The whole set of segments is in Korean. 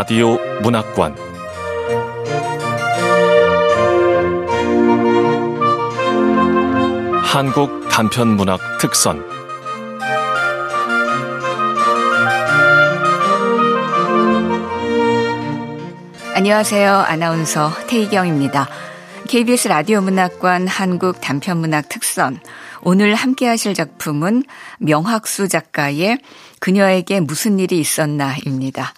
라디오 문학관 한국 단편 문학 특선 안녕하세요. 아나운서 태희경입니다. KBS 라디오 문학관 한국 단편 문학 특선. 오늘 함께 하실 작품은 명학수 작가의 그녀에게 무슨 일이 있었나입니다.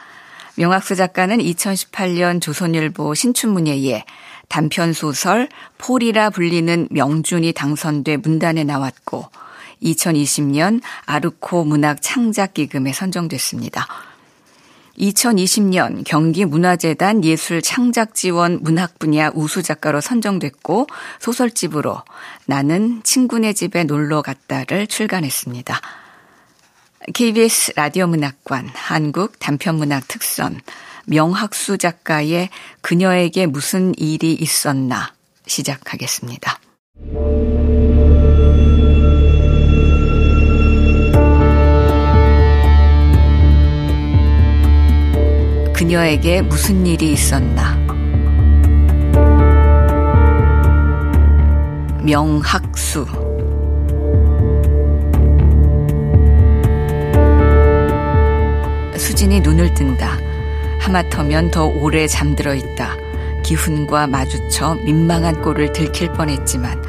명학수 작가는 2018년 조선일보 신춘문예에 단편 소설 폴이라 불리는 명준이 당선돼 문단에 나왔고 2020년 아르코 문학 창작 기금에 선정됐습니다. 2020년 경기문화재단 예술창작지원 문학 분야 우수 작가로 선정됐고 소설집으로 나는 친구네 집에 놀러 갔다를 출간했습니다. KBS 라디오 문학관 한국 단편문학 특선 명학수 작가의 그녀에게 무슨 일이 있었나 시작하겠습니다. 그녀에게 무슨 일이 있었나. 명학수. 수진이 눈을 뜬다. 하마터면 더 오래 잠들어 있다. 기훈과 마주쳐 민망한 꼴을 들킬 뻔했지만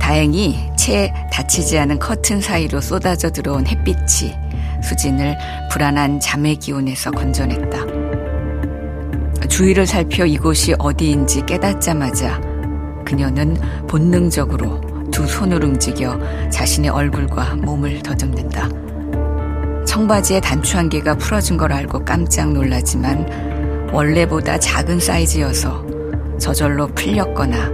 다행히 채 다치지 않은 커튼 사이로 쏟아져 들어온 햇빛이 수진을 불안한 잠의 기운에서 건져냈다. 주위를 살펴 이곳이 어디인지 깨닫자마자 그녀는 본능적으로 두 손을 움직여 자신의 얼굴과 몸을 더듬는다. 청바지의 단추 한 개가 풀어진 걸 알고 깜짝 놀라지만 원래보다 작은 사이즈여서 저절로 풀렸거나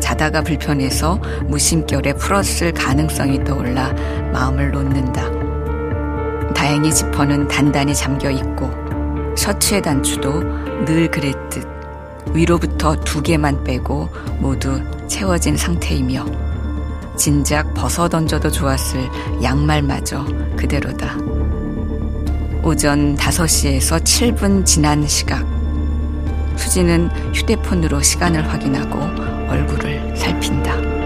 자다가 불편해서 무심결에 풀었을 가능성이 떠올라 마음을 놓는다. 다행히 지퍼는 단단히 잠겨 있고 셔츠의 단추도 늘 그랬듯 위로부터 두 개만 빼고 모두 채워진 상태이며 진작 벗어 던져도 좋았을 양말마저 그대로다. 오전 5시에서 7분 지난 시각. 수지는 휴대폰으로 시간을 확인하고 얼굴을 살핀다.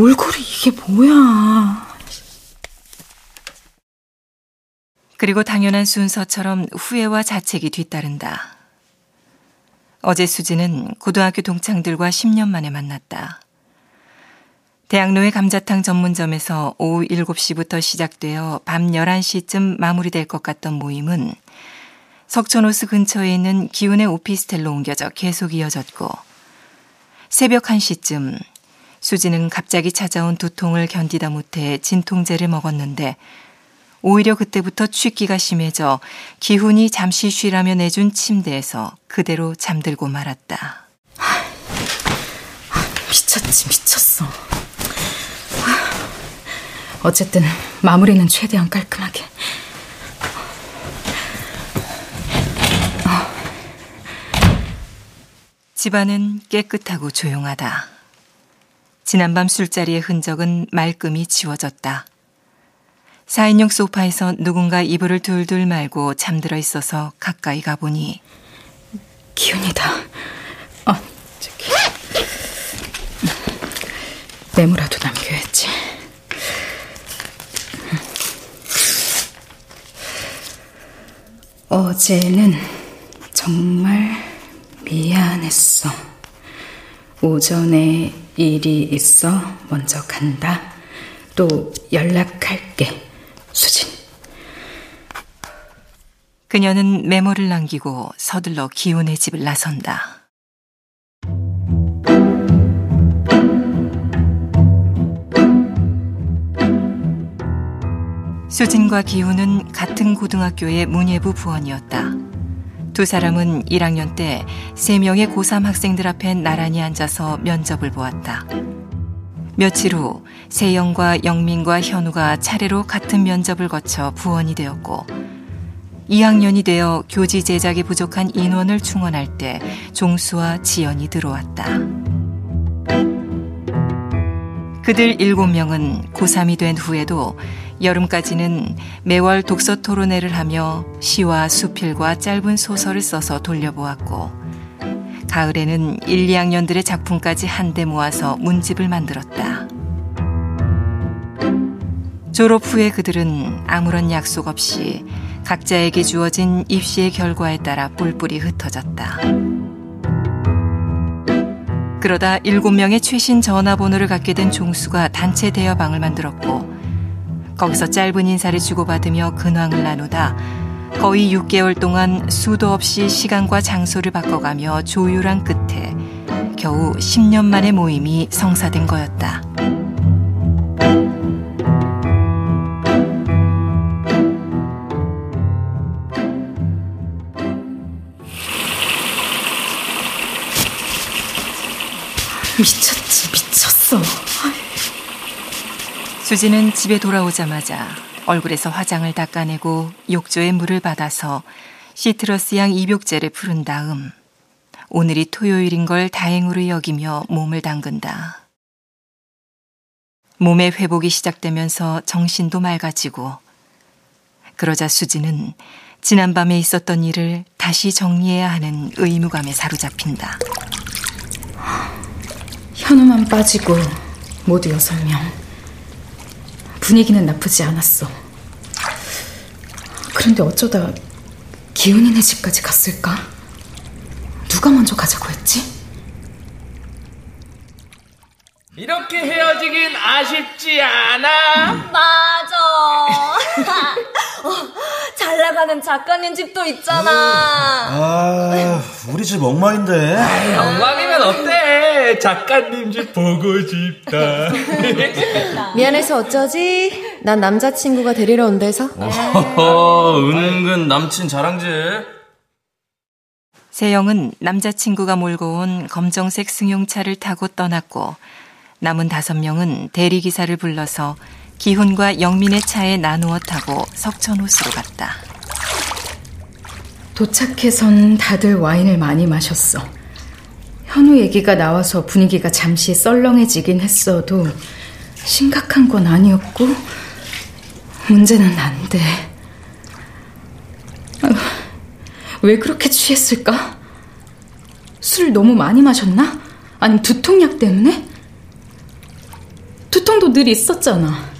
몰골이 이게 뭐야. 그리고 당연한 순서처럼 후회와 자책이 뒤따른다. 어제 수지는 고등학교 동창들과 10년 만에 만났다. 대학로의 감자탕 전문점에서 오후 7시부터 시작되어 밤 11시쯤 마무리될 것 같던 모임은 석촌호수 근처에 있는 기운의 오피스텔로 옮겨져 계속 이어졌고 새벽 1시쯤 수지는 갑자기 찾아온 두통을 견디다 못해 진통제를 먹었는데 오히려 그때부터 취기가 심해져 기훈이 잠시 쉬라며 내준 침대에서 그대로 잠들고 말았다. 미쳤지, 미쳤어. 어쨌든 마무리는 최대한 깔끔하게. 집안은 깨끗하고 조용하다. 지난밤 술자리의 흔적은 말끔히 지워졌다. 4인용 소파에서 누군가 이불을 둘둘 말고 잠들어 있어서 가까이 가보니 기운이다. 어, 저기 메모라도 남겨야지. 어제는 정말 미안했어. 오전에 일이 있어 먼저 간다. 또 연락할게. 수진. 그녀는 메모를 남기고 서둘러 기훈의 집을 나선다. 수진과 기훈은 같은 고등학교의 문예부 부원이었다. 두 사람은 1학년 때 3명의 고3 학생들 앞에 나란히 앉아서 면접을 보았다. 며칠 후 세영과 영민과 현우가 차례로 같은 면접을 거쳐 부원이 되었고 2학년이 되어 교지 제작이 부족한 인원을 충원할 때 종수와 지연이 들어왔다. 그들 7명은 고3이 된 후에도 여름까지는 매월 독서 토론회를 하며 시와 수필과 짧은 소설을 써서 돌려보았고 가을에는 1, 2학년들의 작품까지 한데 모아서 문집을 만들었다. 졸업 후에 그들은 아무런 약속 없이 각자에게 주어진 입시의 결과에 따라 뿔뿔이 흩어졌다. 그러다 7명의 최신 전화번호를 갖게 된 종수가 단체 대여방을 만들었고 거기서 짧은 인사를 주고받으며 근황을 나누다 거의 6개월 동안 수도 없이 시간과 장소를 바꿔가며 조율한 끝에 겨우 10년 만의 모임이 성사된 거였다. 미쳤지, 미쳤어. 수지는 집에 돌아오자마자 얼굴에서 화장을 닦아내고 욕조에 물을 받아서 시트러스 향 입욕제를 푸른 다음 오늘이 토요일인 걸 다행으로 여기며 몸을 담근다. 몸의 회복이 시작되면서 정신도 맑아지고 그러자 수지는 지난밤에 있었던 일을 다시 정리해야 하는 의무감에 사로잡힌다. 현우만 빠지고 모두 여섯 명. 분위기는 나쁘지 않았어. 그런데 어쩌다 기훈이네 집까지 갔을까? 누가 먼저 가자고 했지? 이렇게 헤어지긴 아쉽지 않아? 맞아. 어, 잘 나가는 작가님 집도 있잖아. 아, 우리 집 엉망인데. 영광이면 어때? 작가님 집 보고 싶다. 미안해서 어쩌지? 난 남자친구가 데리러 온대서. 어, 은근 남친 자랑질. 세영은 남자친구가 몰고 온 검정색 승용차를 타고 떠났고 남은 다섯 명은 대리기사를 불러서 기훈과 영민의 차에 나누어 타고 석천호수로 갔다. 도착해선 다들 와인을 많이 마셨어. 현우 얘기가 나와서 분위기가 잠시 썰렁해지긴 했어도 심각한 건 아니었고 문제는 난데 아유, 왜 그렇게 취했을까? 술 너무 많이 마셨나? 아니면 두통약 때문에? 두통도 늘 있었잖아.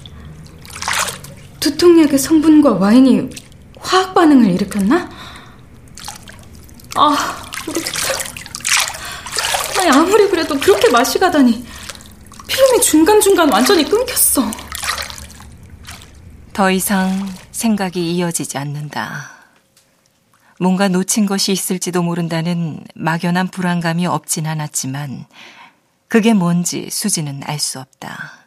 두통약의 성분과 와인이 화학 반응을 일으켰나? 아, 모르겠다. 아니, 아무리 그래도 그렇게 맛이 가다니. 필름이 중간중간 완전히 끊겼어. 더 이상 생각이 이어지지 않는다. 뭔가 놓친 것이 있을지도 모른다는 막연한 불안감이 없진 않았지만 그게 뭔지 수지는 알 수 없다.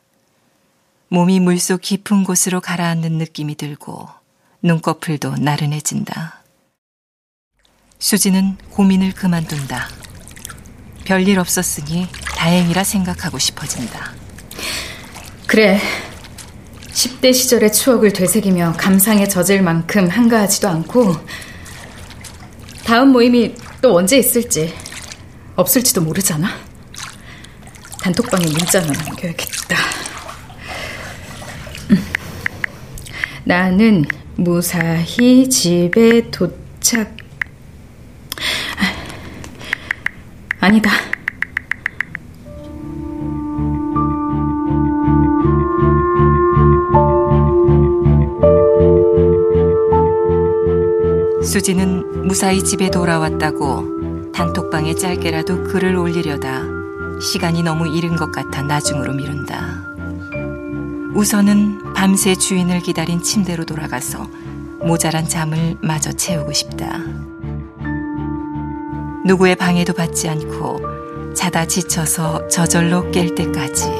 몸이 물속 깊은 곳으로 가라앉는 느낌이 들고 눈꺼풀도 나른해진다. 수지는 고민을 그만둔다. 별일 없었으니 다행이라 생각하고 싶어진다. 그래. 10대 시절의 추억을 되새기며 감상에 젖을 만큼 한가하지도 않고 다음 모임이 또 언제 있을지 없을지도 모르잖아. 단톡방에 문자나 남겨야겠다. 음. 나는 무사히 집에 도착. 아니다. 수지는 무사히 집에 돌아왔다고 단톡방에 짧게라도 글을 올리려다 시간이 너무 이른 것 같아 나중으로 미룬다. 우선은 밤새 주인을 기다린 침대로 돌아가서 모자란 잠을 마저 채우고 싶다. 누구의 방해도 받지 않고 자다 지쳐서 저절로 깰 때까지.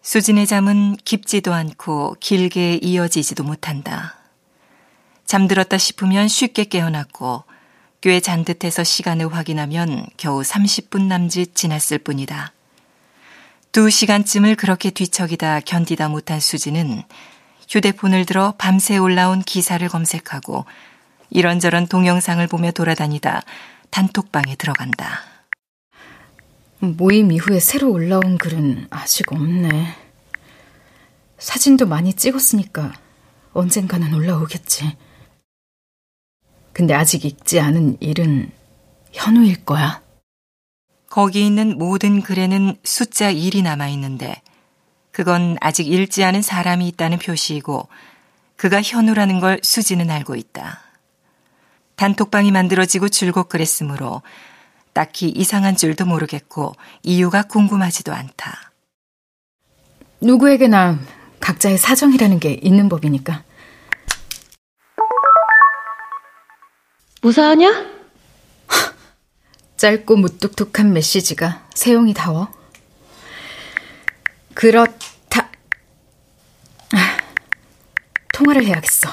수진의 잠은 깊지도 않고 길게 이어지지도 못한다. 잠들었다 싶으면 쉽게 깨어났고 꽤 잔 듯해서 시간을 확인하면 겨우 30분 남짓 지났을 뿐이다. 두 시간쯤을 그렇게 뒤척이다 견디다 못한 수지는 휴대폰을 들어 밤새 올라온 기사를 검색하고 이런저런 동영상을 보며 돌아다니다 단톡방에 들어간다. 모임 이후에 새로 올라온 글은 아직 없네. 사진도 많이 찍었으니까 언젠가는 올라오겠지. 근데 아직 읽지 않은 일은 현우일 거야. 거기 있는 모든 글에는 숫자 1이 남아 있는데 그건 아직 읽지 않은 사람이 있다는 표시이고 그가 현우라는 걸 수지는 알고 있다. 단톡방이 만들어지고 줄곧 그랬으므로 딱히 이상한 줄도 모르겠고 이유가 궁금하지도 않다. 누구에게나 각자의 사정이라는 게 있는 법이니까. 무사하냐? 짧고 무뚝뚝한 메시지가 세용이 다워. 그렇다. 아, 통화를 해야겠어.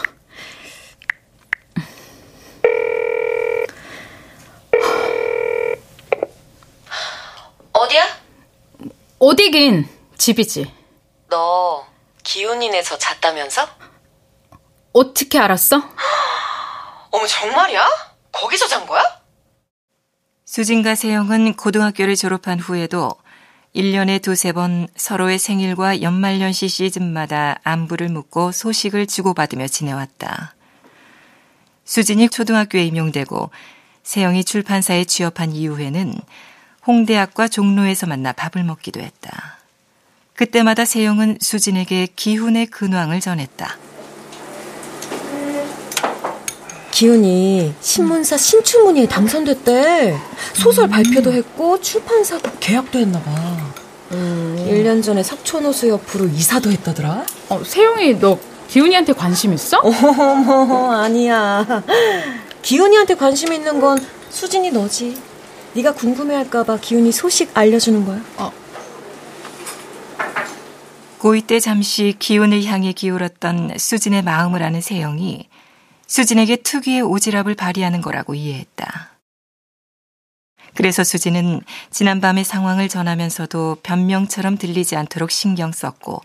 어디야? 어디긴 집이지. 너 기훈이네서 잤다면서? 어떻게 알았어? 어머 정말이야? 거기서 잔 거야? 수진과 세영은 고등학교를 졸업한 후에도 1년에 두세 번 서로의 생일과 연말연시 시즌마다 안부를 묻고 소식을 주고받으며 지내왔다. 수진이 초등학교에 임용되고 세영이 출판사에 취업한 이후에는 홍대학과 종로에서 만나 밥을 먹기도 했다. 그때마다 세영은 수진에게 기훈의 근황을 전했다. 기훈이 신문사 신춘문예에 당선됐대. 소설 발표도 했고 출판사 계약도 했나 봐. 음. 1년 전에 석촌호수 옆으로 이사도 했다더라. 어, 세용이 너 기훈이한테 관심 있어? 어머 아니야. 기훈이한테 관심 있는 건 수진이 너지. 네가 궁금해할까봐 기훈이 소식 알려주는 거야. 어. 고이 때 잠시 기훈을 향해 기울었던 수진의 마음을 아는 세영이 수진에게 특유의 오지랖을 발휘하는 거라고 이해했다. 그래서 수진은 지난밤의 상황을 전하면서도 변명처럼 들리지 않도록 신경 썼고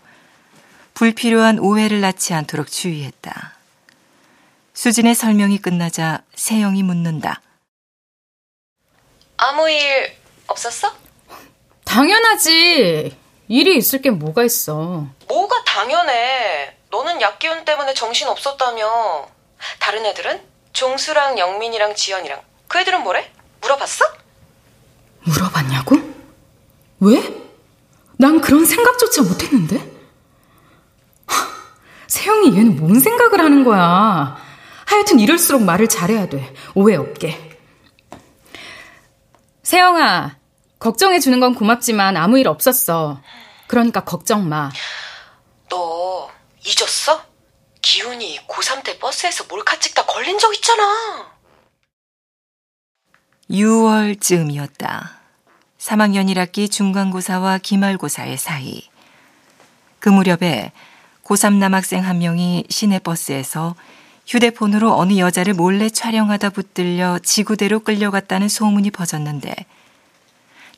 불필요한 오해를 낳지 않도록 주의했다. 수진의 설명이 끝나자 세영이 묻는다. 아무 일 없었어? 당연하지. 일이 있을 게 뭐가 있어. 뭐가 당연해. 너는 약 기운 때문에 정신 없었다며. 다른 애들은? 종수랑 영민이랑 지연이랑. 그 애들은 뭐래? 물어봤어? 물어봤냐고? 왜? 난 그런 생각조차 못했는데? 세영이 얘는 뭔 생각을 하는 거야? 하여튼 이럴수록 말을 잘해야 돼. 오해 없게. 세영아, 걱정해 주는 건 고맙지만 아무 일 없었어. 그러니까 걱정 마. 너 잊었어? 기훈이 고3 때 버스에서 몰카 찍다 걸린 적 있잖아. 6월쯤이었다. 3학년 1학기 중간고사와 기말고사의 사이. 그 무렵에 고3 남학생 한 명이 시내버스에서 휴대폰으로 어느 여자를 몰래 촬영하다 붙들려 지구대로 끌려갔다는 소문이 퍼졌는데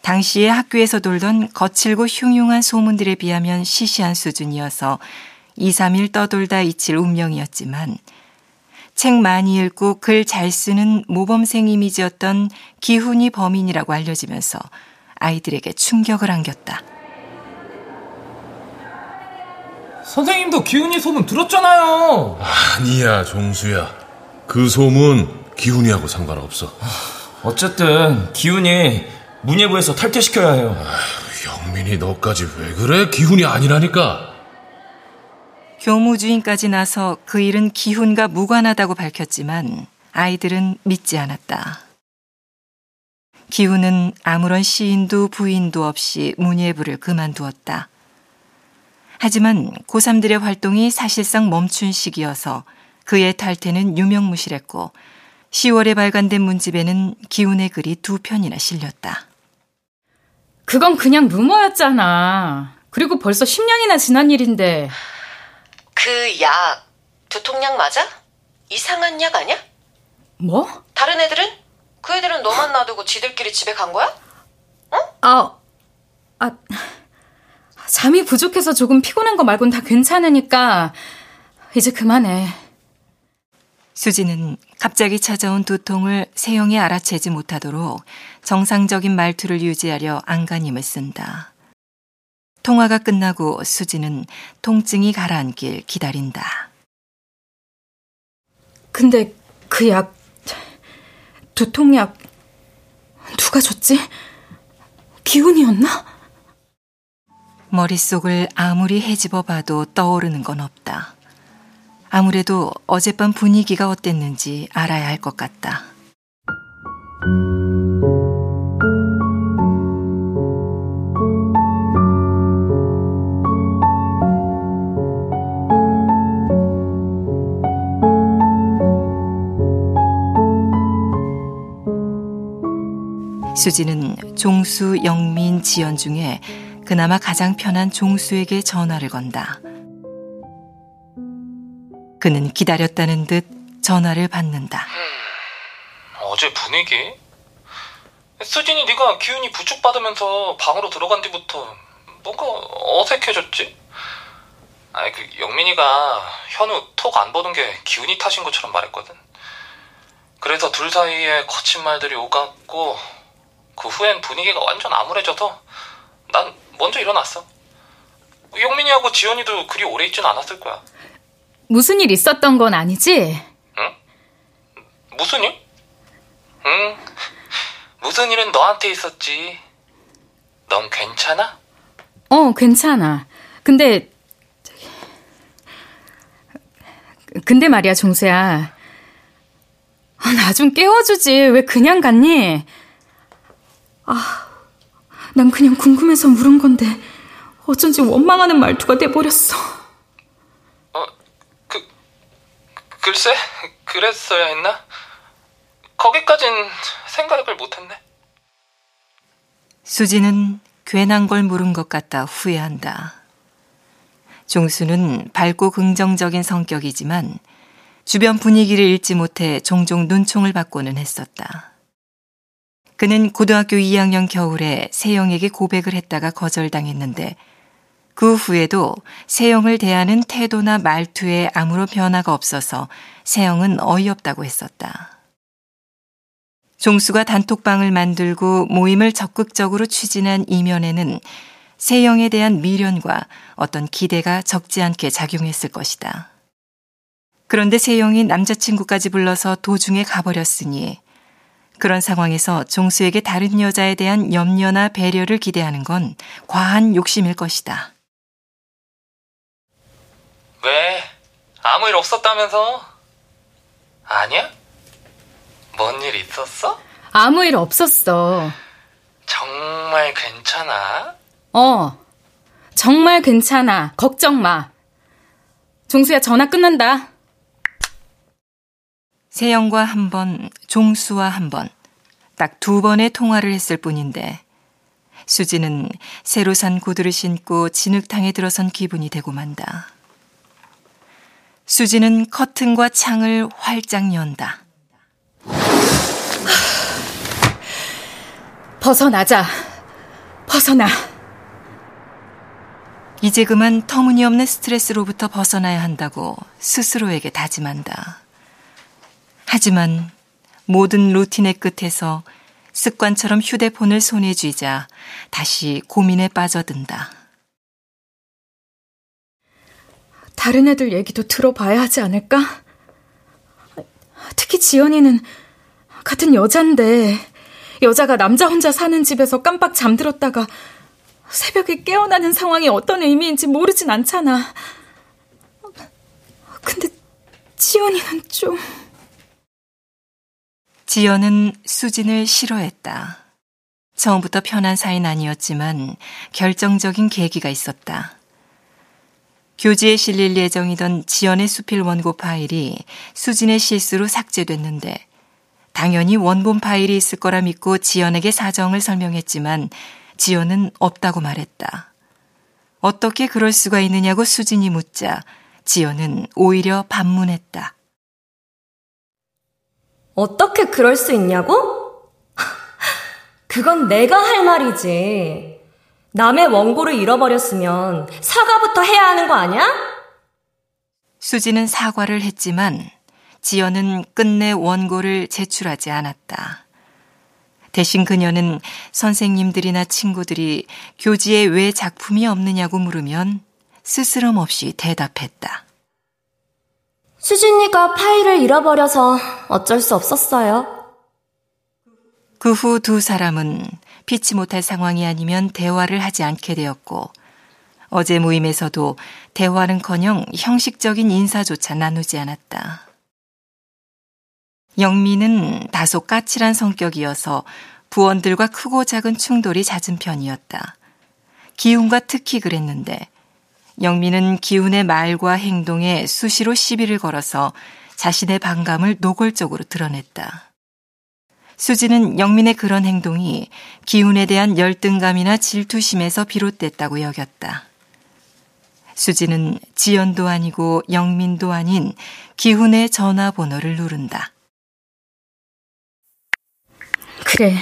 당시에 학교에서 돌던 거칠고 흉흉한 소문들에 비하면 시시한 수준이어서 2, 3일 떠돌다 잊힐 운명이었지만 책 많이 읽고 글 잘 쓰는 모범생 이미지였던 기훈이 범인이라고 알려지면서 아이들에게 충격을 안겼다. 선생님도 기훈이 소문 들었잖아요. 아니야, 종수야. 그 소문 기훈이하고 상관없어. 어쨌든 기훈이 문예부에서 탈퇴시켜야 해요. 아휴, 영민이 너까지 왜 그래? 기훈이 아니라니까. 교무주임까지 나서 그 일은 기훈과 무관하다고 밝혔지만 아이들은 믿지 않았다. 기훈은 아무런 시인도 부인도 없이 문예부를 그만두었다. 하지만 고3들의 활동이 사실상 멈춘 시기여서 그의 탈퇴는 유명무실했고 10월에 발간된 문집에는 기훈의 글이 두 편이나 실렸다. 그건 그냥 루머였잖아. 그리고 벌써 10년이나 지난 일인데. 그 약, 두통약 맞아? 이상한 약 아니야? 뭐? 다른 애들은? 그 애들은 너만 놔두고 지들끼리 집에 간 거야? 어? 아, 아, 잠이 부족해서 조금 피곤한 거 말곤 다 괜찮으니까 이제 그만해. 수지는 갑자기 찾아온 두통을 세영이 알아채지 못하도록 정상적인 말투를 유지하려 안간힘을 쓴다. 통화가 끝나고 수지는 통증이 가라앉길 기다린다. 근데 그 약, 두통약, 누가 줬지? 기운이었나? 머릿속을 아무리 헤집어 봐도 떠오르는 건 없다. 아무래도 어젯밤 분위기가 어땠는지 알아야 할 것 같다. 수지는 종수, 영민, 지연 중에 그나마 가장 편한 종수에게 전화를 건다. 그는 기다렸다는 듯 전화를 받는다. 음, 어제 분위기? 수진이 네가 기운이 부축받으면서 방으로 들어간 뒤부터 뭔가 어색해졌지? 아니 그 영민이가 현우 톡 안 보는 게 기운이 탓인 것처럼 말했거든. 그래서 둘 사이에 거친 말들이 오갔고 그 후엔 분위기가 완전 암울해져서 난 먼저 일어났어. 영민이하고 지연이도 그리 오래 있진 않았을 거야. 무슨 일 있었던 건 아니지? 응? 무슨 일? 응. 무슨 일은 너한테 있었지. 넌 괜찮아? 어, 괜찮아. 근데 근데 말이야, 종수야. 아, 나좀 깨워주지. 왜 그냥 갔니? 아, 난 그냥 궁금해서 물은 건데 어쩐지 원망하는 말투가 돼버렸어. 어, 그, 글쎄, 그랬어야 했나? 거기까진 생각을 못했네. 수지는 괜한 걸 물은 것 같다 후회한다. 종수는 밝고 긍정적인 성격이지만 주변 분위기를 읽지 못해 종종 눈총을 받고는 했었다. 그는 고등학교 2학년 겨울에 세영에게 고백을 했다가 거절당했는데 그 후에도 세영을 대하는 태도나 말투에 아무런 변화가 없어서 세영은 어이없다고 했었다. 종수가 단톡방을 만들고 모임을 적극적으로 추진한 이면에는 세영에 대한 미련과 어떤 기대가 적지 않게 작용했을 것이다. 그런데 세영이 남자친구까지 불러서 도중에 가버렸으니 그런 상황에서 종수에게 다른 여자에 대한 염려나 배려를 기대하는 건 과한 욕심일 것이다. 왜? 아무 일 없었다면서? 아니야? 뭔 일 있었어? 아무 일 없었어. 정말 괜찮아? 어. 정말 괜찮아. 걱정 마. 종수야, 전화 끝난다. 세영과 한 번, 종수와 한 번, 딱 두 번의 통화를 했을 뿐인데, 수지는 새로 산 구두를 신고 진흙탕에 들어선 기분이 되고 만다. 수지는 커튼과 창을 활짝 연다. 벗어나자. 벗어나. 이제 그만 터무니없는 스트레스로부터 벗어나야 한다고 스스로에게 다짐한다. 하지만 모든 루틴의 끝에서 습관처럼 휴대폰을 손에 쥐자 다시 고민에 빠져든다. 다른 애들 얘기도 들어봐야 하지 않을까? 특히 지연이는 같은 여잔데 여자가 남자 혼자 사는 집에서 깜빡 잠들었다가 새벽에 깨어나는 상황이 어떤 의미인지 모르진 않잖아. 근데 지연이는 좀... 지연은 수진을 싫어했다. 처음부터 편한 사이는 아니었지만 결정적인 계기가 있었다. 교지에 실릴 예정이던 지연의 수필 원고 파일이 수진의 실수로 삭제됐는데 당연히 원본 파일이 있을 거라 믿고 지연에게 사정을 설명했지만 지연은 없다고 말했다. 어떻게 그럴 수가 있느냐고 수진이 묻자 지연은 오히려 반문했다. 어떻게 그럴 수 있냐고? 그건 내가 할 말이지. 남의 원고를 잃어버렸으면 사과부터 해야 하는 거 아니야? 수지는 사과를 했지만 지연은 끝내 원고를 제출하지 않았다. 대신 그녀는 선생님들이나 친구들이 교지에 왜 작품이 없느냐고 물으면 스스럼 없이 대답했다. 수진이가 파일을 잃어버려서 어쩔 수 없었어요. 그 후 두 사람은 피치 못할 상황이 아니면 대화를 하지 않게 되었고 어제 모임에서도 대화는커녕 형식적인 인사조차 나누지 않았다. 영미는 다소 까칠한 성격이어서 부원들과 크고 작은 충돌이 잦은 편이었다. 기훈과 특히 그랬는데 영미는 기훈의 말과 행동에 수시로 시비를 걸어서 자신의 반감을 노골적으로 드러냈다. 수지는 영민의 그런 행동이 기훈에 대한 열등감이나 질투심에서 비롯됐다고 여겼다. 수지는 지연도 아니고 영민도 아닌 기훈의 전화번호를 누른다. 그래.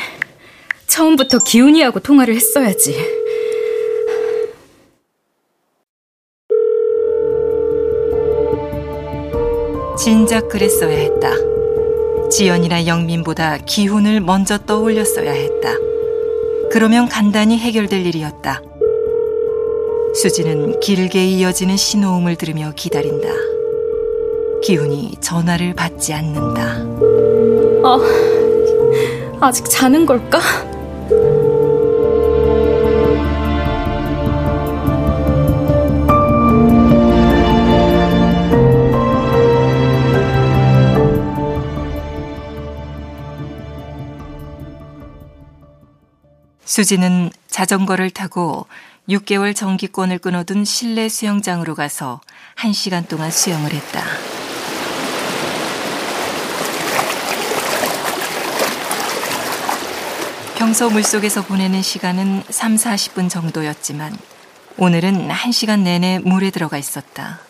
처음부터 기훈이하고 통화를 했어야지. 진작 그랬어야 했다. 지연이나 영민보다 기훈을 먼저 떠올렸어야 했다. 그러면 간단히 해결될 일이었다. 수지는 길게 이어지는 신호음을 들으며 기다린다. 기훈이 전화를 받지 않는다. 어, 아직 자는 걸까? 수지는 자전거를 타고 6개월 정기권을 끊어둔 실내 수영장으로 가서 1시간 동안 수영을 했다. 평소 물속에서 보내는 시간은 3, 40분 정도였지만 오늘은 1시간 내내 물에 들어가 있었다.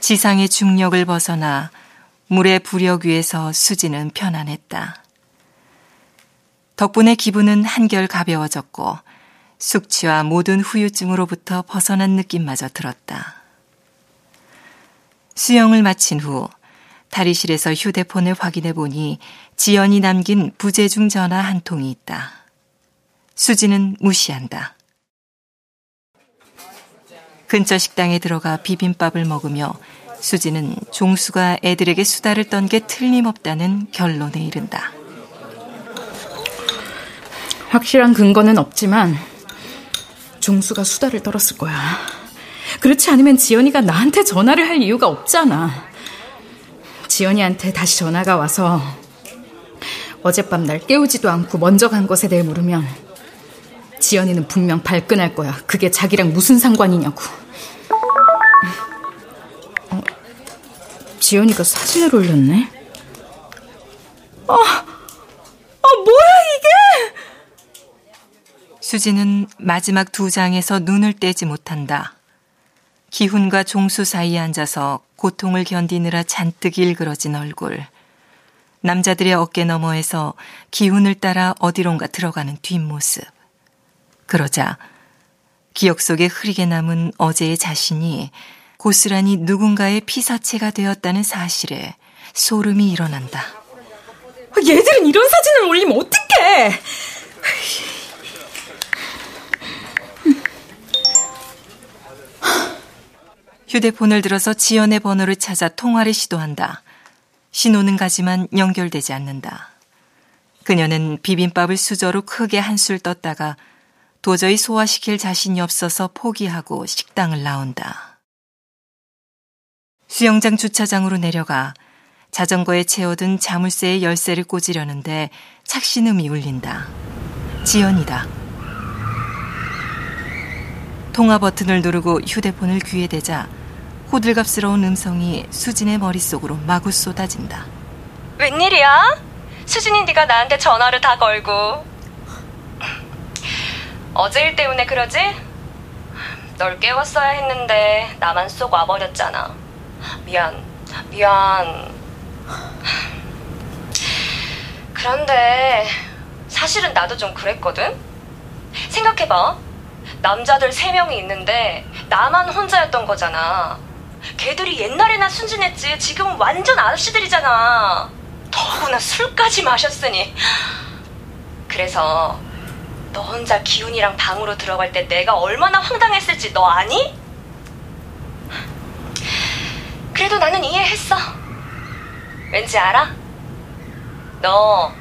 지상의 중력을 벗어나 물의 부력 위에서 수지는 편안했다. 덕분에 기분은 한결 가벼워졌고 숙취와 모든 후유증으로부터 벗어난 느낌마저 들었다. 수영을 마친 후 탈의실에서 휴대폰을 확인해 보니 지연이 남긴 부재중 전화 한 통이 있다. 수지는 무시한다. 근처 식당에 들어가 비빔밥을 먹으며 수지는 종수가 애들에게 수다를 떤 게 틀림없다는 결론에 이른다. 확실한 근거는 없지만 종수가 수다를 떨었을 거야. 그렇지 않으면 지연이가 나한테 전화를 할 이유가 없잖아. 지연이한테 다시 전화가 와서 어젯밤 날 깨우지도 않고 먼저 간 것에 대해 물으면 지연이는 분명 발끈할 거야. 그게 자기랑 무슨 상관이냐고. 어, 지연이가 사진을 올렸네. 아, 아 뭐야? 수지는 마지막 두 장에서 눈을 떼지 못한다. 기훈과 종수 사이에 앉아서 고통을 견디느라 잔뜩 일그러진 얼굴. 남자들의 어깨 너머에서 기훈을 따라 어디론가 들어가는 뒷모습. 그러자 기억 속에 흐리게 남은 어제의 자신이 고스란히 누군가의 피사체가 되었다는 사실에 소름이 일어난다. 얘들은 이런 사진을 올리면 어떡해! 휴대폰을 들어서 지연의 번호를 찾아 통화를 시도한다. 신호는 가지만 연결되지 않는다. 그녀는 비빔밥을 수저로 크게 한술 떴다가 도저히 소화시킬 자신이 없어서 포기하고 식당을 나온다. 수영장 주차장으로 내려가 자전거에 채워둔 자물쇠의 열쇠를 꽂으려는데 착신음이 울린다. 지연이다. 통화 버튼을 누르고 휴대폰을 귀에 대자 호들갑스러운 음성이 수진의 머릿속으로 마구 쏟아진다. 웬일이야? 수진이 네가 나한테 전화를 다 걸고. 어제 일 때문에 그러지? 널 깨웠어야 했는데 나만 쏙 와버렸잖아. 미안, 미안. 그런데 사실은 나도 좀 그랬거든? 생각해봐. 남자들 세 명이 있는데 나만 혼자였던 거잖아. 걔들이 옛날에나 순진했지. 지금은 완전 아저씨들이잖아. 더구나 술까지 마셨으니. 그래서 너 혼자 기훈이랑 방으로 들어갈 때 내가 얼마나 황당했을지 너 아니? 그래도 나는 이해했어. 왠지 알아? 너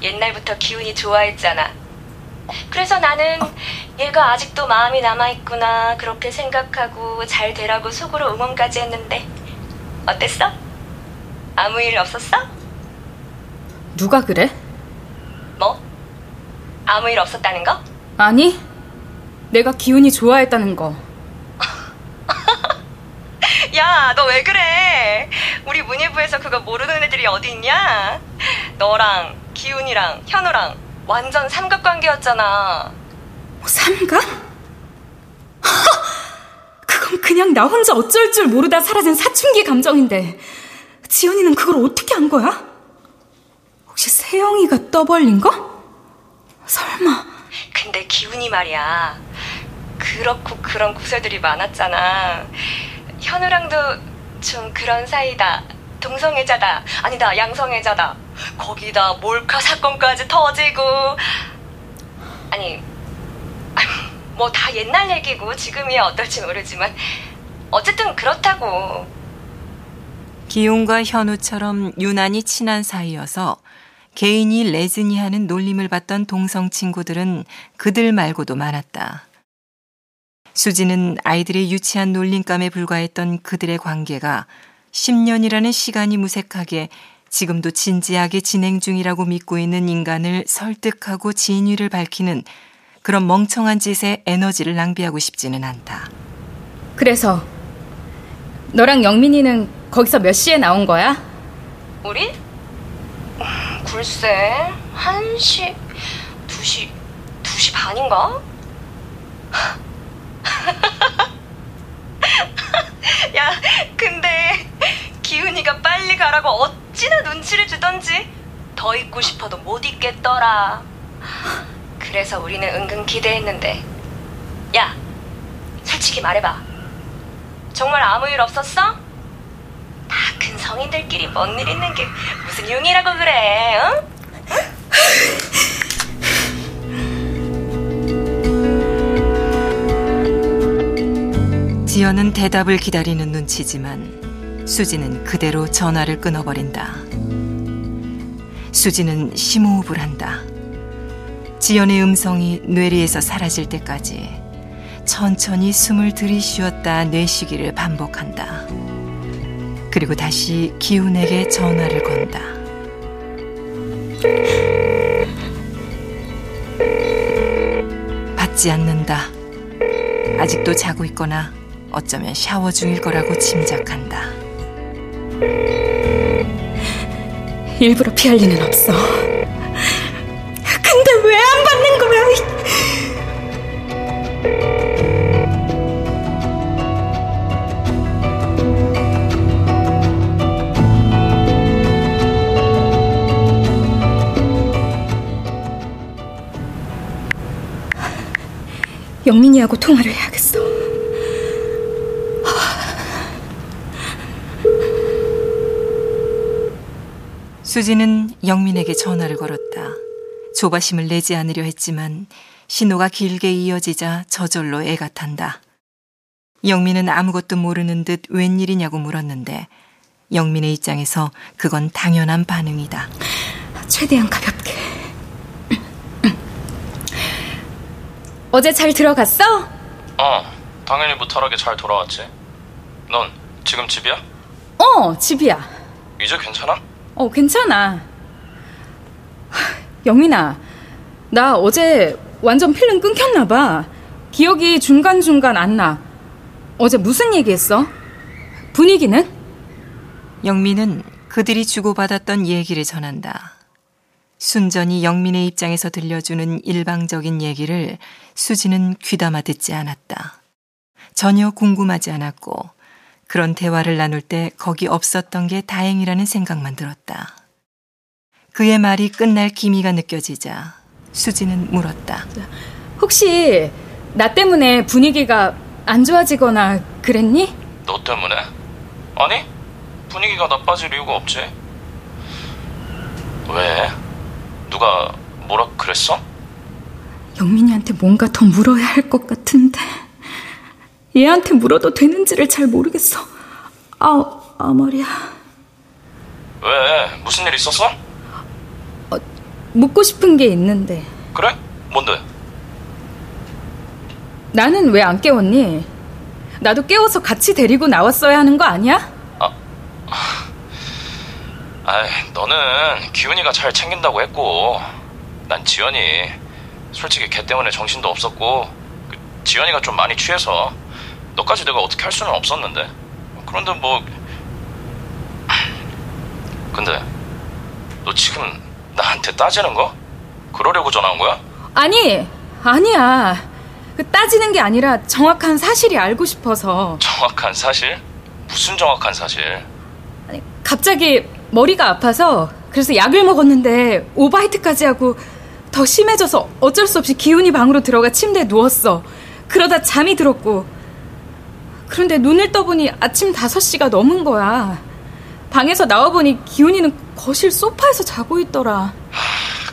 옛날부터 기훈이 좋아했잖아. 그래서 나는 얘가 아직도 마음이 남아있구나 그렇게 생각하고 잘 되라고 속으로 응원까지 했는데 어땠어? 아무 일 없었어? 누가 그래? 뭐? 아무 일 없었다는 거? 아니, 내가 기훈이 좋아했다는 거. 야, 너 왜 그래? 우리 문예부에서 그거 모르는 애들이 어디 있냐? 너랑 기훈이랑 현우랑 완전 삼각관계였잖아. 삼각? 그건 그냥 나 혼자 어쩔 줄 모르다 사라진 사춘기 감정인데 지연이는 그걸 어떻게 한 거야? 혹시 세영이가 떠벌린 거? 설마 근데 기훈이 말이야. 그렇고 그런 구설들이 많았잖아. 현우랑도 좀 그런 사이다. 동성애자다. 아니다, 양성애자다. 거기다 몰카 사건까지 터지고. 아니, 뭐 다 옛날 얘기고 지금이야 어떨지 모르지만 어쨌든 그렇다고. 기용과 현우처럼 유난히 친한 사이여서 개인이 레즈니 하는 놀림을 받던 동성 친구들은 그들 말고도 많았다. 수지는 아이들의 유치한 놀림감에 불과했던 그들의 관계가 10년이라는 시간이 무색하게 지금도 진지하게 진행 중이라고 믿고 있는 인간을 설득하고 진위를 밝히는 그런 멍청한 짓에 에너지를 낭비하고 싶지는 않다. 그래서 너랑 영민이는 거기서 몇 시에 나온 거야? 우리? 음, 글쎄, 1시, 2시, 2시 반인가? 야, 근데 기훈이가 빨리 가라고 어찌나 눈치를 주던지 더 있고 싶어도 못 있겠더라. 그래서 우리는 은근 기대했는데. 야, 솔직히 말해봐. 정말 아무 일 없었어? 다 큰 성인들끼리 뭔 일 있는 게 무슨 융이라고 그래, 응? 지연은 대답을 기다리는 눈치지만 수지는 그대로 전화를 끊어버린다. 수지는 심호흡을 한다. 지연의 음성이 뇌리에서 사라질 때까지 천천히 숨을 들이쉬었다 내쉬기를 반복한다. 그리고 다시 기훈에게 전화를 건다. 받지 않는다. 아직도 자고 있거나 어쩌면 샤워 중일 거라고 짐작한다. 일부러 피할 리는 없어. 근데 왜 안 받는 거야? 영민이하고 통화를 해야겠어. 수지는 영민에게 전화를 걸었다. 조바심을 내지 않으려 했지만 신호가 길게 이어지자 저절로 애가 탄다. 영민은 아무것도 모르는 듯 웬일이냐고 물었는데 영민의 입장에서 그건 당연한 반응이다. 최대한 가볍게. 어제 잘 들어갔어? 어, 당연히 무탈하게 잘 돌아왔지. 넌 지금 집이야? 어, 집이야. 이제 괜찮아? 어, 괜찮아. 영민아, 나 어제 완전 필름 끊겼나봐. 기억이 중간중간 안 나. 어제 무슨 얘기했어? 분위기는? 영민은 그들이 주고받았던 얘기를 전한다. 순전히 영민의 입장에서 들려주는 일방적인 얘기를 수지는 귀담아 듣지 않았다. 전혀 궁금하지 않았고 그런 대화를 나눌 때 거기 없었던 게 다행이라는 생각만 들었다. 그의 말이 끝날 기미가 느껴지자 수지는 물었다. 혹시 나 때문에 분위기가 안 좋아지거나 그랬니? 너 때문에? 아니, 분위기가 나빠질 이유가 없지. 왜? 누가 뭐라 그랬어? 영민이한테 뭔가 더 물어야 할 것 같은데 얘한테 물어도 되는지를 잘 모르겠어. 아, 아 머리야. 왜? 무슨 일 있었어? 묻고 싶은 게 있는데 그래? 뭔데? 나는 왜 안 깨웠니? 나도 깨워서 같이 데리고 나왔어야 하는 거 아니야? 아이, 너는 기훈이가 잘 챙긴다고 했고, 난 지연이 솔직히 걔 때문에 정신도 없었고, 그 지연이가 좀 많이 취해서 너까지 내가 어떻게 할 수는 없었는데. 그런데 뭐, 근데 너 지금 나한테 따지는 거? 그러려고 전화한 거야? 아니, 아니야. 그 따지는 게 아니라 정확한 사실이 알고 싶어서. 정확한 사실? 무슨 정확한 사실? 아니, 갑자기 머리가 아파서 그래서 약을 먹었는데 오바이트까지 하고 더 심해져서 어쩔 수 없이 기훈이 방으로 들어가 침대에 누웠어. 그러다 잠이 들었고. 그런데 눈을 떠보니 아침 5시가 넘은 거야. 방에서 나와보니 기훈이는 거실 소파에서 자고 있더라.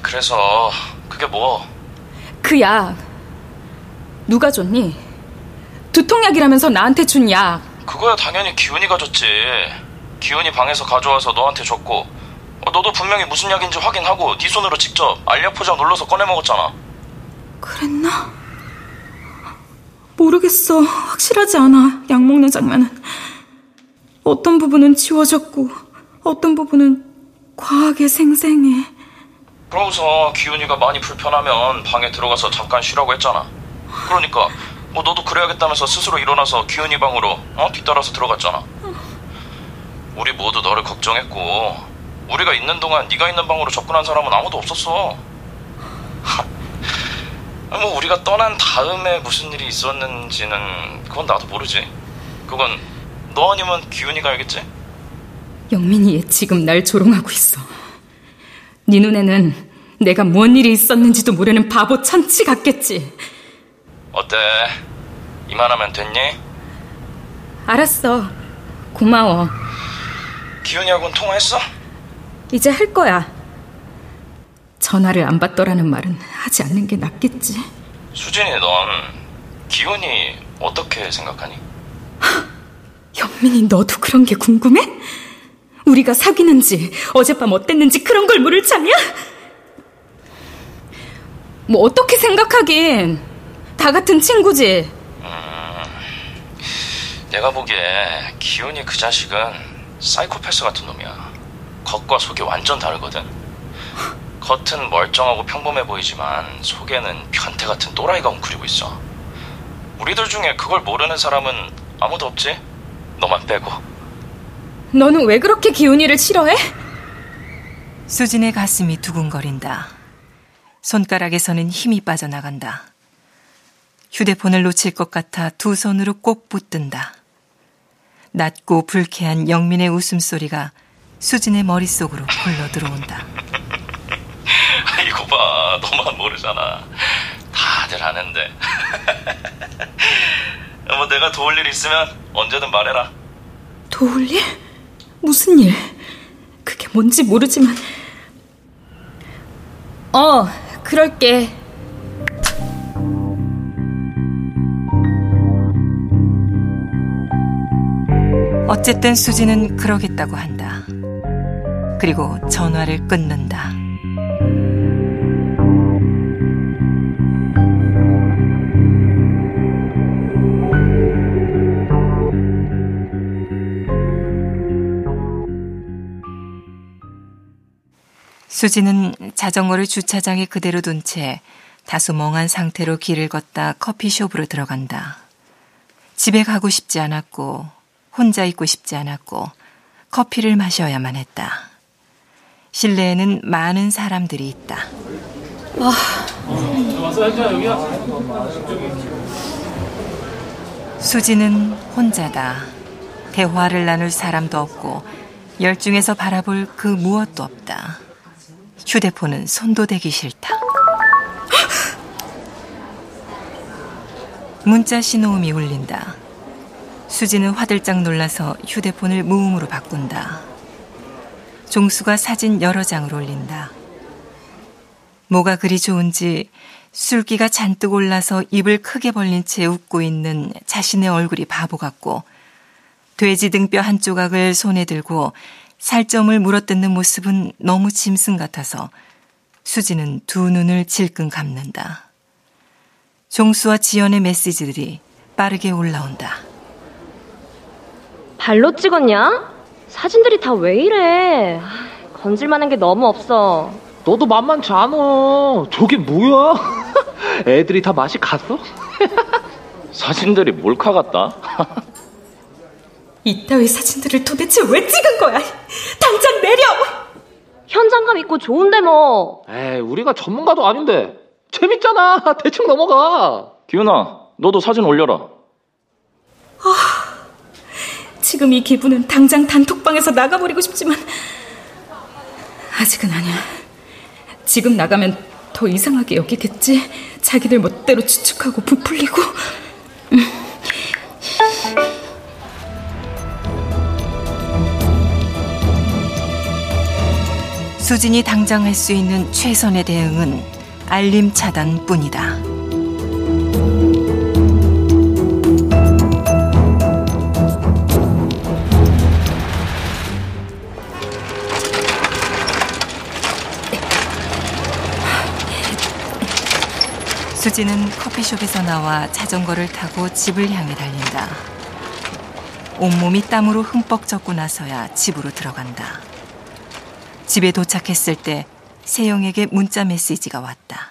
그래서 그게 뭐? 그 약. 누가 줬니? 두통약이라면서 나한테 준 약. 그거야 당연히 기훈이가 줬지. 기훈이 방에서 가져와서 너한테 줬고, 어, 너도 분명히 무슨 약인지 확인하고 네 손으로 직접 알약 포장 눌러서 꺼내 먹었잖아. 그랬나? 모르겠어. 확실하지 않아. 약 먹는 장면은. 어떤 부분은 지워졌고, 어떤 부분은 과하게 생생해. 그러고서 기훈이가 많이 불편하면 방에 들어가서 잠깐 쉬라고 했잖아. 그러니까 뭐 너도 그래야겠다면서 스스로 일어나서 기훈이 방으로 어? 뒤따라서 들어갔잖아. 우리 모두 너를 걱정했고 우리가 있는 동안 네가 있는 방으로 접근한 사람은 아무도 없었어. 뭐 우리가 떠난 다음에 무슨 일이 있었는지는 그건 나도 모르지. 그건 너 아니면 기훈이가 알겠지? 영민이 얘 지금 날 조롱하고 있어. 네 눈에는 내가 뭔 일이 있었는지도 모르는 바보 천치 같겠지. 어때? 이만하면 됐니? 알았어. 고마워. 기훈이하고는 통화했어? 이제 할 거야. 전화를 안 받더라는 말은 하지 않는 게 낫겠지. 수진이 넌 기훈이 어떻게 생각하니? 영민이 너도 그런 게 궁금해? 우리가 사귀는지 어젯밤 어땠는지 그런 걸 물을 참이야? 뭐 어떻게 생각하긴 다 같은 친구지. 내가 보기에 기훈이 그 자식은 사이코패스 같은 놈이야. 겉과 속이 완전 다르거든. 겉은 멀쩡하고 평범해 보이지만 속에는 변태 같은 또라이가 웅크리고 있어. 우리들 중에 그걸 모르는 사람은 아무도 없지? 너만 빼고. 너는 왜 그렇게 기훈이를 싫어해? 수진의 가슴이 두근거린다. 손가락에서는 힘이 빠져나간다. 휴대폰을 놓칠 것 같아 두 손으로 꼭 붙든다. 낮고 불쾌한 영민의 웃음소리가 수진의 머릿속으로 굴러 들어온다. 봐, 너만 모르잖아. 다들 아는데. 뭐 내가 도울 일 있으면 언제든 말해라. 도울 일? 무슨 일? 그게 뭔지 모르지만. 어, 그럴게. 어쨌든 수지는 그러겠다고 한다. 그리고 전화를 끊는다. 수지는 자전거를 주차장에 그대로 둔 채 다소 멍한 상태로 길을 걷다 커피숍으로 들어간다. 집에 가고 싶지 않았고 혼자 있고 싶지 않았고 커피를 마셔야만 했다. 실내에는 많은 사람들이 있다. 수지는 혼자다. 대화를 나눌 사람도 없고 열중해서 바라볼 그 무엇도 없다. 휴대폰은 손도 대기 싫다. 문자 신호음이 울린다. 수지는 화들짝 놀라서 휴대폰을 무음으로 바꾼다. 종수가 사진 여러 장을 올린다. 뭐가 그리 좋은지 술기가 잔뜩 올라서 입을 크게 벌린 채 웃고 있는 자신의 얼굴이 바보 같고 돼지 등뼈 한 조각을 손에 들고 살점을 물어뜯는 모습은 너무 짐승 같아서 수지는 두 눈을 질끈 감는다. 종수와 지연의 메시지들이 빠르게 올라온다. 발로 찍었냐? 사진들이 다 왜 이래? 건질만한 게 너무 없어. 너도 만만치 않아. 저게 뭐야? 애들이 다 맛이 갔어? 사진들이 몰카 같다. 이따위 사진들을 도대체 왜 찍은 거야? 당장 내려! 현장감 있고 좋은데 뭐. 에이, 우리가 전문가도 아닌데. 재밌잖아. 대충 넘어가. 기훈아, 너도 사진 올려라. 지금 이 기분은 당장 단톡방에서 나가버리고 싶지만 아직은 아니야. 지금 나가면 더 이상하게 여기겠지. 자기들 멋대로 추측하고 부풀리고. 수진이 당장 할 수 있는 최선의 대응은 알림 차단뿐이다. 수지는 커피숍에서 나와 자전거를 타고 집을 향해 달린다. 온몸이 땀으로 흠뻑 젖고 나서야 집으로 들어간다. 집에 도착했을 때 세영에게 문자 메시지가 왔다.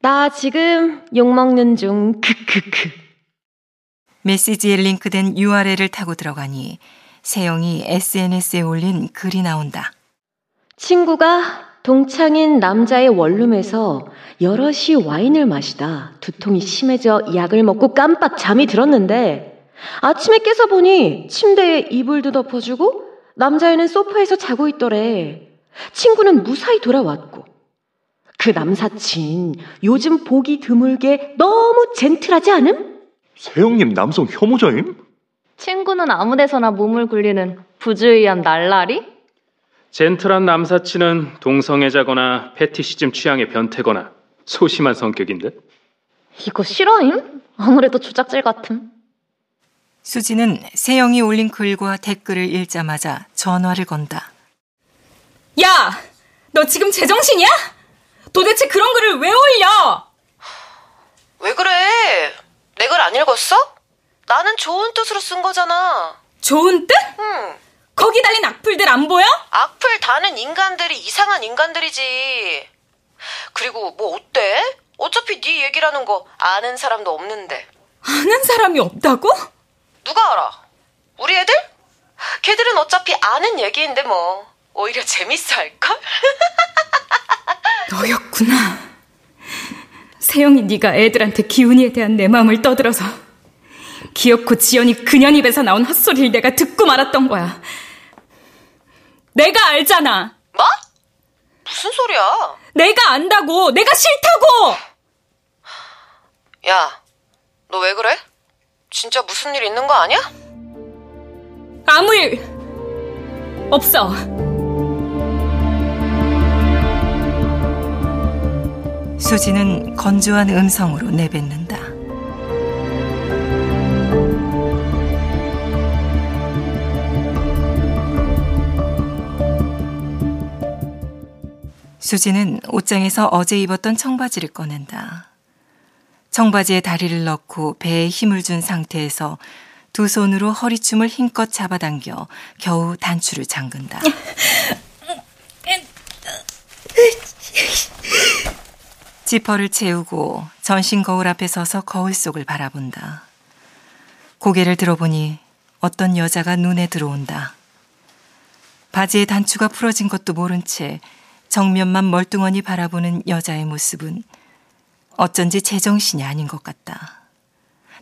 나 지금 욕 먹는 중. 크크크. 메시지에 링크된 URL을 타고 들어가니 세영이 SNS에 올린 글이 나온다. 친구가 동창인 남자의 원룸에서 여럿이 와인을 마시다 두통이 심해져 약을 먹고 깜빡 잠이 들었는데 아침에 깨서 보니 침대에 이불도 덮어주고 남자애는 소파에서 자고 있더래. 친구는 무사히 돌아왔고 그 남사친 요즘 보기 드물게 너무 젠틀하지 않음? 세영님 남성 혐오자임? 친구는 아무 데서나 몸을 굴리는 부주의한 날라리? 젠틀한 남사친은 동성애자거나 패티시즘 취향의 변태거나 소심한 성격인 듯? 이거 실화임? 아무래도 조작질 같음. 수지는 세영이 올린 글과 댓글을 읽자마자 전화를 건다. 야! 너 지금 제정신이야? 도대체 그런 글을 왜 올려? 왜 그래? 내 글 안 읽었어? 나는 좋은 뜻으로 쓴 거잖아. 좋은 뜻? 응. 거기 달린 악플들 안 보여? 악플 다는 인간들이 이상한 인간들이지. 그리고 뭐 어때? 어차피 네 얘기라는 거 아는 사람도 없는데. 아는 사람이 없다고? 누가 알아? 우리 애들? 걔들은 어차피 아는 얘기인데 뭐. 오히려 재밌어 할걸? 너였구나. 세영이 네가 애들한테 기훈이에 대한 내 마음을 떠들어서 기어코 지연이 그년 입에서 나온 헛소리를 내가 듣고 말았던 거야. 내가 알잖아. 뭐? 무슨 소리야? 내가 안다고. 내가 싫다고. 야, 너 왜 그래? 진짜 무슨 일 있는 거 아니야? 아무 일 없어. 수지는 건조한 음성으로 내뱉는다. 수지는 옷장에서 어제 입었던 청바지를 꺼낸다. 청바지에 다리를 넣고 배에 힘을 준 상태에서 두 손으로 허리춤을 힘껏 잡아당겨 겨우 단추를 잠근다. 지퍼를 채우고 전신 거울 앞에 서서 거울 속을 바라본다. 고개를 들어보니 어떤 여자가 눈에 들어온다. 바지의 단추가 풀어진 것도 모른 채 정면만 멀뚱하니 바라보는 여자의 모습은 어쩐지 제정신이 아닌 것 같다.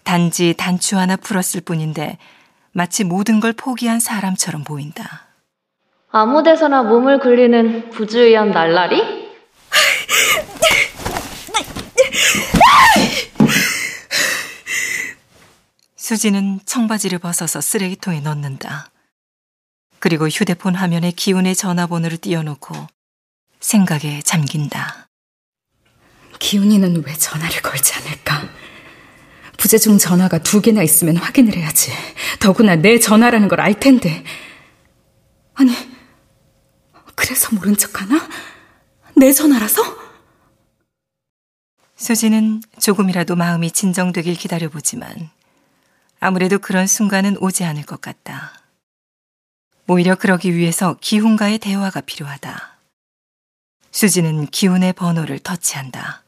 단지 단추 하나 풀었을 뿐인데 마치 모든 걸 포기한 사람처럼 보인다. 아무 데서나 몸을 굴리는 부주의한 날라리? 수지는 청바지를 벗어서 쓰레기통에 넣는다. 그리고 휴대폰 화면에 기훈의 전화번호를 띄워놓고 생각에 잠긴다. 기훈이는 왜 전화를 걸지 않을까? 부재중 전화가 두 개나 있으면 확인을 해야지. 더구나 내 전화라는 걸 알 텐데. 아니, 그래서 모른 척 하나? 내 전화라서? 수지는 조금이라도 마음이 진정되길 기다려보지만 아무래도 그런 순간은 오지 않을 것 같다. 오히려 그러기 위해서 기훈과의 대화가 필요하다. 수지는 기훈의 번호를 터치한다.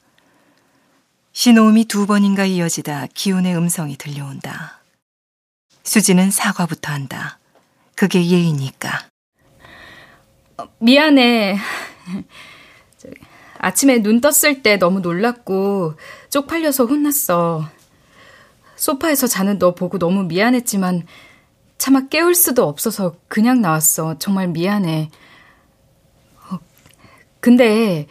신호음이 두 번인가 이어지다 기훈의 음성이 들려온다. 수지는 사과부터 한다. 그게 예의니까. 어, 미안해. 아침에 눈 떴을 때 너무 놀랐고 쪽팔려서 혼났어. 소파에서 자는 너 보고 너무 미안했지만 차마 깨울 수도 없어서 그냥 나왔어. 정말 미안해. 어, 근데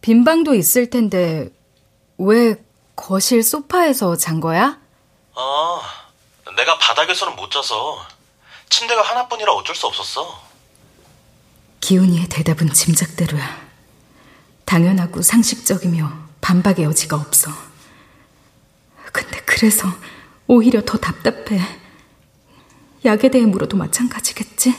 빈 방도 있을 텐데 왜 거실 소파에서 잔 거야? 아, 내가 바닥에서는 못 자서 침대가 하나뿐이라 어쩔 수 없었어. 기훈이의 대답은 짐작대로야. 당연하고 상식적이며 반박의 여지가 없어. 근데 그래서 오히려 더 답답해. 약에 대해 물어도 마찬가지겠지?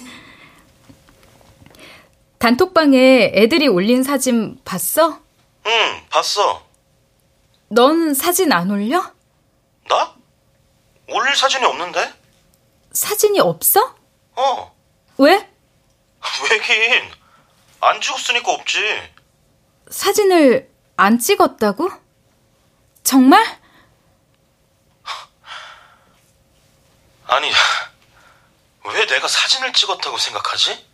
단톡방에 애들이 올린 사진 봤어? 응, 봤어. 넌 사진 안 올려? 나? 올릴 사진이 없는데? 사진이 없어? 어. 왜? 왜긴? 안 찍었으니까 없지. 사진을 안 찍었다고? 정말? 아니, 왜 내가 사진을 찍었다고 생각하지?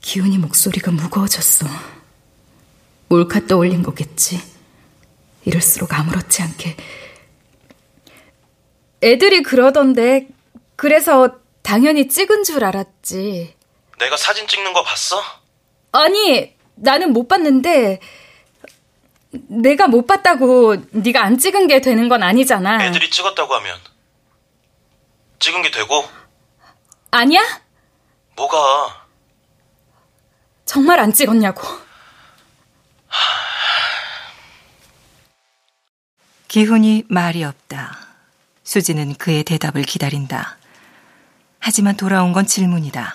기훈이 목소리가 무거워졌어. 몰카 떠올린 거겠지. 이럴수록 아무렇지 않게. 애들이 그러던데, 그래서 당연히 찍은 줄 알았지. 내가 사진 찍는 거 봤어? 아니, 나는 못 봤는데, 내가 못 봤다고 네가 안 찍은 게 되는 건 아니잖아. 애들이 찍었다고 하면 찍은 게 되고? 아니야? 뭐가? 정말 안 찍었냐고. 기훈이 말이 없다. 수지는 그의 대답을 기다린다. 하지만 돌아온 건 질문이다.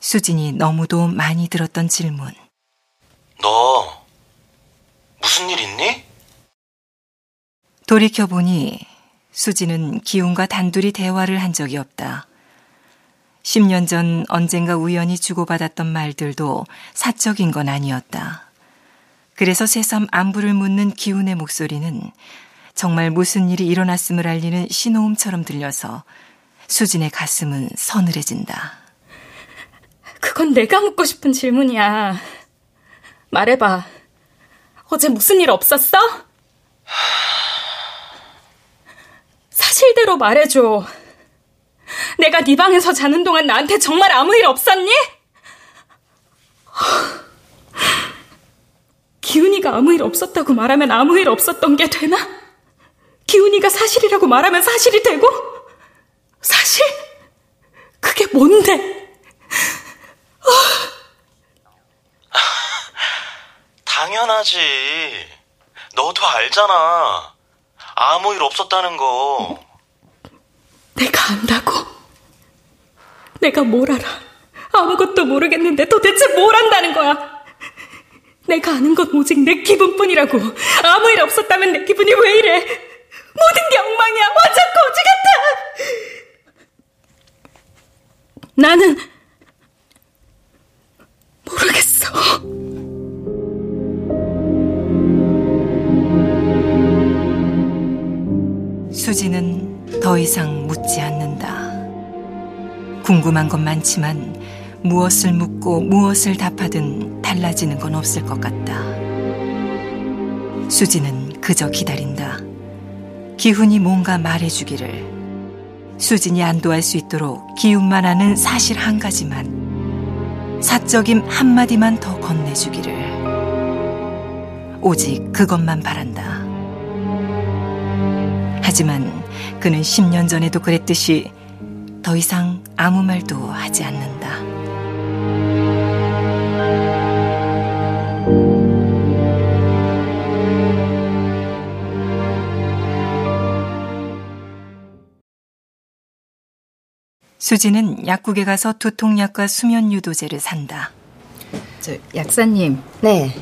수진이 너무도 많이 들었던 질문. 너 무슨 일 있니? 돌이켜보니 수지는 기훈과 단둘이 대화를 한 적이 없다. 10년 전 언젠가 우연히 주고받았던 말들도 사적인 건 아니었다. 그래서 새삼 안부를 묻는 기훈의 목소리는 정말 무슨 일이 일어났음을 알리는 신호음처럼 들려서 수진의 가슴은 서늘해진다. 그건 내가 묻고 싶은 질문이야. 말해봐. 어제 무슨 일 없었어? 사실대로 말해줘. 내가 네 방에서 자는 동안 나한테 정말 아무 일 없었니? 기훈이가 아무 일 없었다고 말하면 아무 일 없었던 게 되나? 기훈이가 사실이라고 말하면 사실이 되고? 사실? 그게 뭔데? 당연하지. 너도 알잖아. 아무 일 없었다는 거. 내가 안다고? 내가 뭘 알아? 아무것도 모르겠는데 도대체 뭘 안다는 거야? 내가 아는 건 오직 내 기분뿐이라고. 아무 일 없었다면 내 기분이 왜 이래? 모든 게 엉망이야. 완전 거지 같아. 나는 모르겠어. 수지는 더 이상 묻지 않는다. 궁금한 건 많지만 무엇을 묻고 무엇을 답하든 달라지는 건 없을 것 같다. 수지는 그저 기다린다. 기훈이 뭔가 말해주기를. 수진이 안도할 수 있도록 기운만 하는 사실 한 가지만 사적임 한마디만 더 건네주기를 오직 그것만 바란다. 하지만 그는 10년 전에도 그랬듯이 더 이상 아무 말도 하지 않는다. 수지는 약국에 가서 두통약과 수면유도제를 산다. 저 약사님. 네.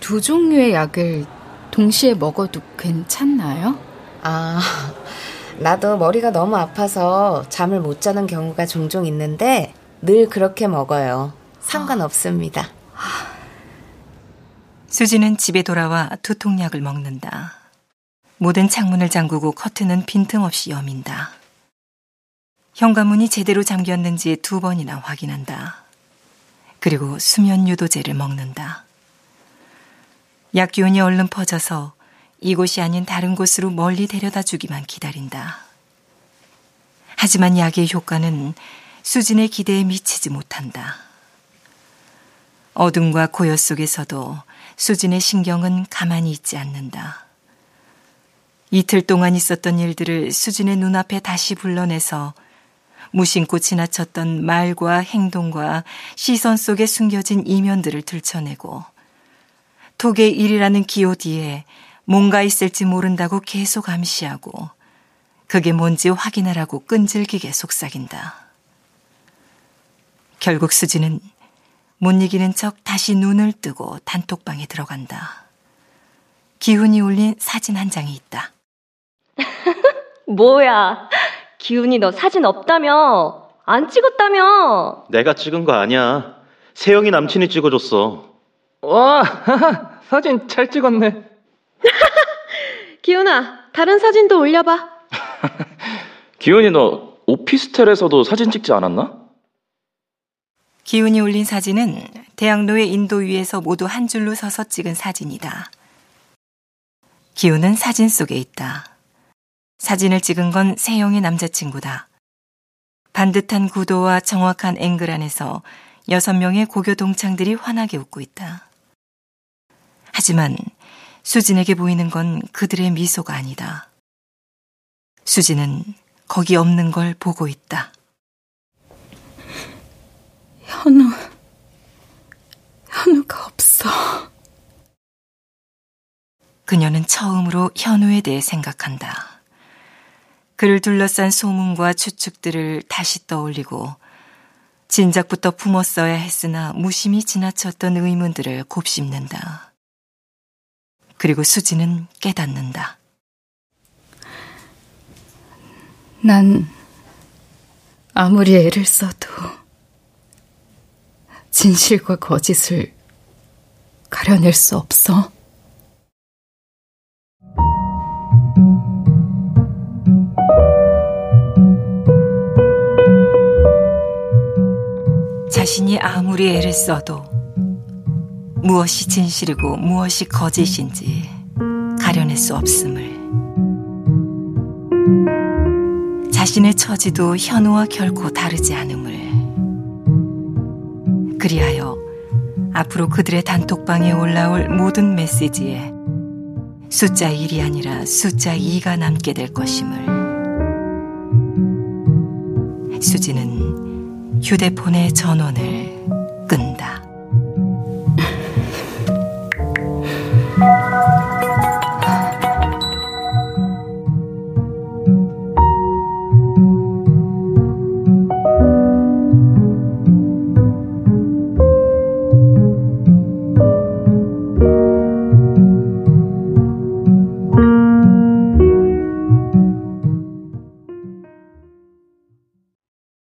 두 종류의 약을 동시에 먹어도 괜찮나요? 아, 나도 머리가 너무 아파서 잠을 못 자는 경우가 종종 있는데 늘 그렇게 먹어요. 상관없습니다. 수지는 집에 돌아와 두통약을 먹는다. 모든 창문을 잠그고 커튼은 빈틈없이 여민다. 현관문이 제대로 잠겼는지 두 번이나 확인한다. 그리고 수면 유도제를 먹는다. 약 기운이 얼른 퍼져서 이곳이 아닌 다른 곳으로 멀리 데려다 주기만 기다린다. 하지만 약의 효과는 수진의 기대에 미치지 못한다. 어둠과 고요 속에서도 수진의 신경은 가만히 있지 않는다. 이틀 동안 있었던 일들을 수진의 눈앞에 다시 불러내서 무심코 지나쳤던 말과 행동과 시선 속에 숨겨진 이면들을 들춰내고 톡의 일이라는 기호 뒤에 뭔가 있을지 모른다고 계속 암시하고 그게 뭔지 확인하라고 끈질기게 속삭인다. 결국 수지는 못 이기는 척 다시 눈을 뜨고 단톡방에 들어간다. 기운이 올린 사진 한 장이 있다. 뭐야? 기훈이 너 사진 없다며? 안 찍었다며? 내가 찍은 거 아니야. 세영이 남친이 찍어줬어. 와, 사진 잘 찍었네. 기훈아, 다른 사진도 올려봐. 기훈이 너 오피스텔에서도 사진 찍지 않았나? 기훈이 올린 사진은 대학로의 인도 위에서 모두 한 줄로 서서 찍은 사진이다. 기훈은 사진 속에 있다. 사진을 찍은 건 세영의 남자친구다. 반듯한 구도와 정확한 앵글 안에서 여섯 명의 고교 동창들이 환하게 웃고 있다. 하지만 수진에게 보이는 건 그들의 미소가 아니다. 수진은 거기 없는 걸 보고 있다. 현우, 현우가 없어. 그녀는 처음으로 현우에 대해 생각한다. 그를 둘러싼 소문과 추측들을 다시 떠올리고 진작부터 품었어야 했으나 무심히 지나쳤던 의문들을 곱씹는다. 그리고 수지는 깨닫는다. 난 아무리 애를 써도 진실과 거짓을 가려낼 수 없어. 자신이 아무리 애를 써도 무엇이 진실이고 무엇이 거짓인지 가려낼 수 없음을. 자신의 처지도 현우와 결코 다르지 않음을. 그리하여 앞으로 그들의 단톡방에 올라올 모든 메시지에 숫자 1이 아니라 숫자 2가 남게 될 것임을. 수지는 휴대폰의 전원을 끈다.